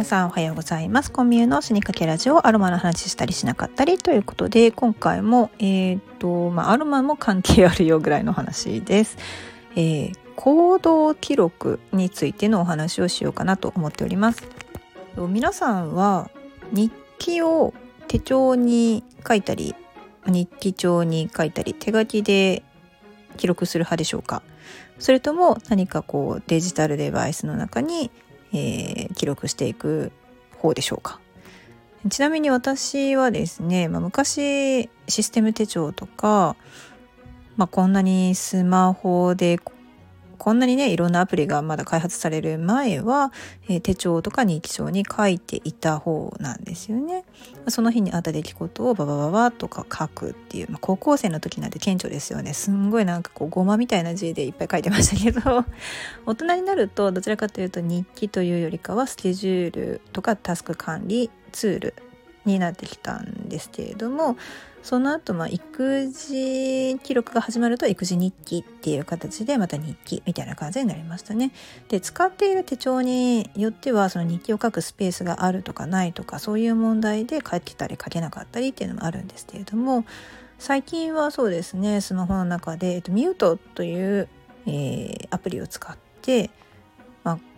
皆さんおはようございます。コンビューの死にかけラジオアロマの話したりしなかったりということで今回もえっ、ー、とまあアロマも関係あるよぐらいの話です、えー、行動記録についてのお話をしようかなと思っております。皆さんは日記を手帳に書いたり日記帳に書いたり手書きで記録する派でしょうか？それとも何かこうデジタルデバイスの中にえー、記録していく方でしょうか。ちなみに私はですね、まあ、昔システム手帳とか、まあ、こんなにスマホでこんなにねいろんなアプリがまだ開発される前は、えー、手帳とか日記帳に書いていた方なんですよね。その日にあった出来事をババババとか書くっていう、まあ、高校生の時なんて顕著ですよねすんごいなんかこうごまみたいな字でいっぱい書いてましたけど 大人になるとどちらかというと日記というよりかはスケジュールとかタスク管理ツールになってきたんですけれどもその後、まあ、育児記録が始まると育児日記っていう形でまた日記みたいな感じになりましたね。で使っている手帳によってはその日記を書くスペースがあるとかないとかそういう問題で書けたり書けなかったりっていうのもあるんですけれども最近はそうですねスマホの中で、えっと、ミュートという、えー、アプリを使って、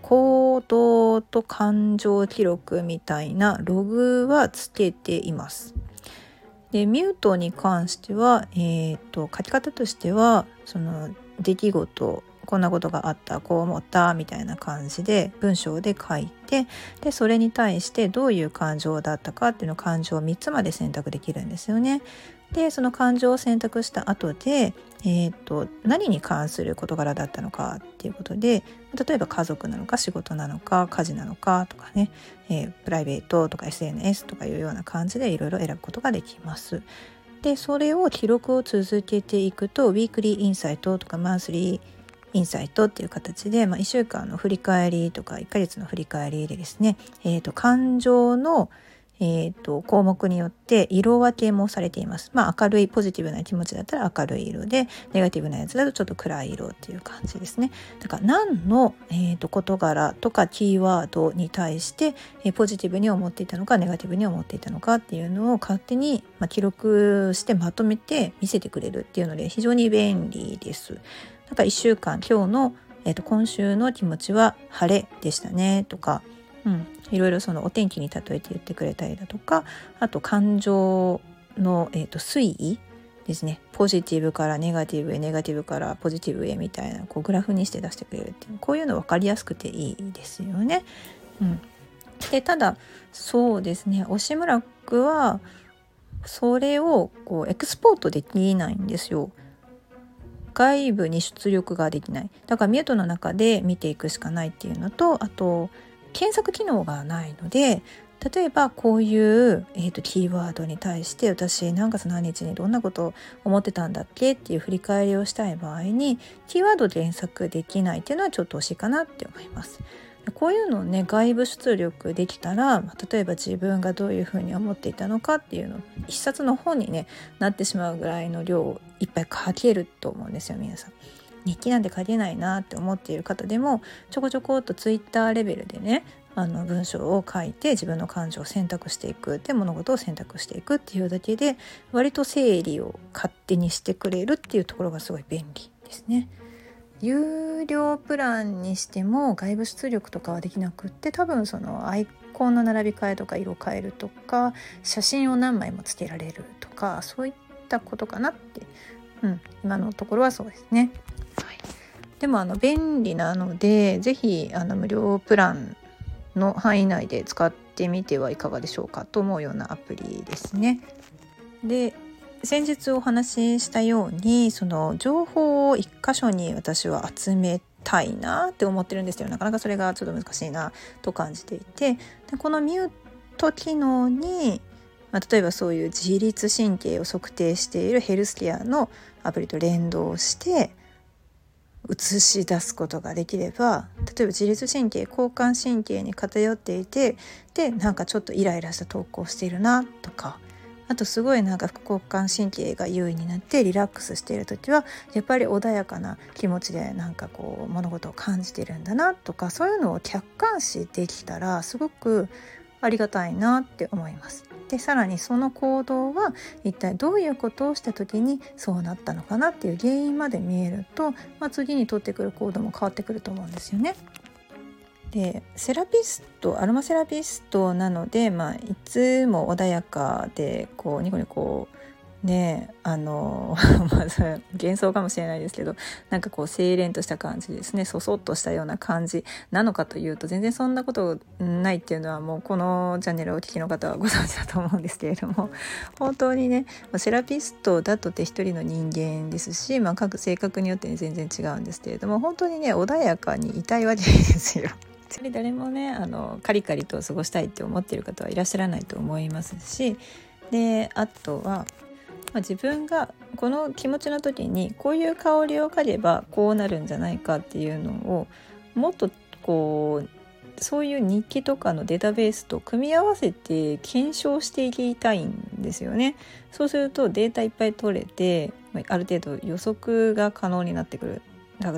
行動と感情記録みたいなログはつけています。でミュートに関しては、えーと、書き方としてはその出来事こんなことがあったこう思ったみたいな感じで文章で書いてでそれに対してどういう感情だったかっていうの感情を3つまで選択できるんですよね。でその感情を選択した後で、えーと、何に関する事柄だったのかっていうことで例えば家族なのか仕事なのか家事なのかとかね、えー、プライベートとか SNS とかいうような感じでいろいろ選ぶことができます。でそれを記録を続けていくとウィークリーインサイトとかマンスリーインサイトっていう形で、まあ、1週間の振り返りとか1ヶ月の振り返りでですね、えーと感情のえーと、項目によって色分けもされています。まあ明るいポジティブな気持ちだったら明るい色でネガティブなやつだとちょっと暗い色っていう感じですね。だから何の、えーと、事柄とかキーワードに対して、えー、ポジティブに思っていたのかネガティブに思っていたのかっていうのを勝手に、まあ、記録してまとめて見せてくれるっていうので非常に便利です。だか1週間今日の、えーと今週の気持ちは晴れでしたねとかうん、いろいろそのお天気に例えて言ってくれたりだとかあと感情の、えーと、推移ですねポジティブからネガティブへネガティブからポジティブへみたいなこうグラフにして出してくれるっていうこういうの分かりやすくていいですよね。うん、でただそうですね押村区はそれをこうエクスポートできないんですよ。外部に出力ができないだからミュートの中で見ていくしかないっていうのとあと検索機能がないので例えばこういう、えーと、キーワードに対して私何月何日にどんなことを思ってたんだっけっていう振り返りをしたい場合にキーワードで検索できないっていうのはちょっと惜しいかなって思います。こういうのをね外部出力できたら例えば自分がどういうふうに思っていたのかっていうの一冊の本に、ね、なってしまうぐらいの量をいっぱい書けると思うんですよ皆さん。日記なんて書けないなって思っている方でもちょこちょこっとツイッターレベルでねあの文章を書いて自分の感情を選択していくで物事を選択していくっていうだけで割と整理を勝手にしてくれるっていうところがすごい便利ですね。有料プランにしても外部出力とかはできなくって多分そのアイコンの並び替えとか色変えるとか写真を何枚もつけられるとかそういったことかなって、うん、今のところはそうですね。でもあの便利なので是非あの無料プランの範囲内で使ってみてはいかがでしょうかと思うようなアプリですね。で先日お話ししたようにその情報を一箇所に私は集めたいなって思ってるんですよ。なかなかそれがちょっと難しいなと感じていて。でこのミュート機能に、まあ、例えばそういう自律神経を測定しているヘルスケアのアプリと連動して映し出すことができれば例えば自律神経交感神経に偏っていてでなんかちょっとイライラした投稿しているなとかあとすごいなんか副交感神経が優位になってリラックスしている時はやっぱり穏やかな気持ちでなんかこう物事を感じてるんだなとかそういうのを客観視できたらすごくありがたいなって思います。でさらにその行動は一体どういうことをした時にそうなったのかなっていう原因まで見えると、まあ、次に取ってくる行動も変わってくると思うんですよね。でセラピストアロマセラピストなので、まあ、いつも穏やかでこうニコニコねあの まあ幻想かもしれないですけどなんかこう清廉とした感じですねそそっとしたような感じなのかというと全然そんなことないっていうのはもうこのチャンネルをお聞きの方はご存知だと思うんですけれども本当にねセラピストだとって一人の人間ですし、まあ、各性格によって、ね、全然違うんですけれども本当にね穏やかにいたいわけですよ。誰もねあのカリカリと過ごしたいって思っている方はいらっしゃらないと思いますしであとはまあ、自分がこの気持ちの時にこういう香りを嗅げばこうなるんじゃないかっていうのをもっとこうそういう日記とかのデータベースと組み合わせて検証していきたいんですよね。そうするとデータいっぱい取れてある程度予測が可能になってくる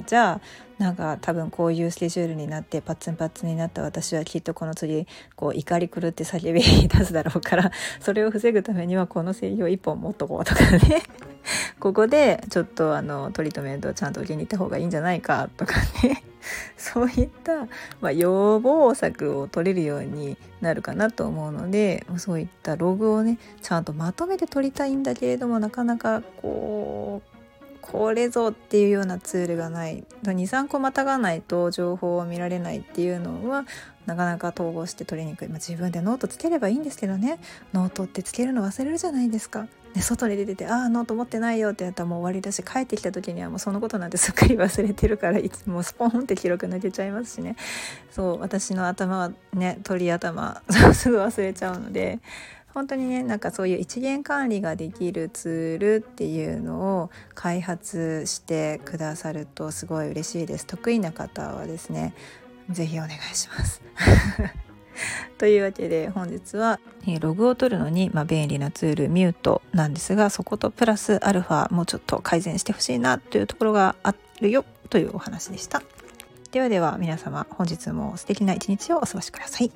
じゃあなんか多分こういうスケジュールになってパッツンパッツンになった私はきっとこの次こう怒り狂って叫び出すだろうから それを防ぐためにはこの製品を1本持っとこうとかね。ここでちょっとあのトリートメントをちゃんと受けに行った方がいいんじゃないかとかね。そういった、まあ、予防策を取れるようになるかなと思うのでそういったログをねちゃんとまとめて取りたいんだけれどもなかなかこうこれぞっていうようなツールがない23個またがないと情報を見られないっていうのはなかなか統合して取りにくい、まあ、自分でノートつければいいんですけどね。ノートってつけるの忘れるじゃないですか。で外に出てて「ああノート持ってないよ」ってやったらもう終わりだし帰ってきた時にはもうそのことなんてすっ かり忘れてるからいつもスポンって記録抜けちゃいますしね。そう私の頭はね鳥頭。すぐ忘れちゃうので。本当にねなんかそういう一元管理ができるツールっていうのを開発してくださるとすごい嬉しいです。得意な方はですね是非お願いします。というわけで本日はログを取るのに、まあ、便利なツールミュートなんですがそことプラスアルファもうちょっと改善してほしいなというところがあるよというお話でした。ではでは皆様本日も素敵な一日をお過ごしください。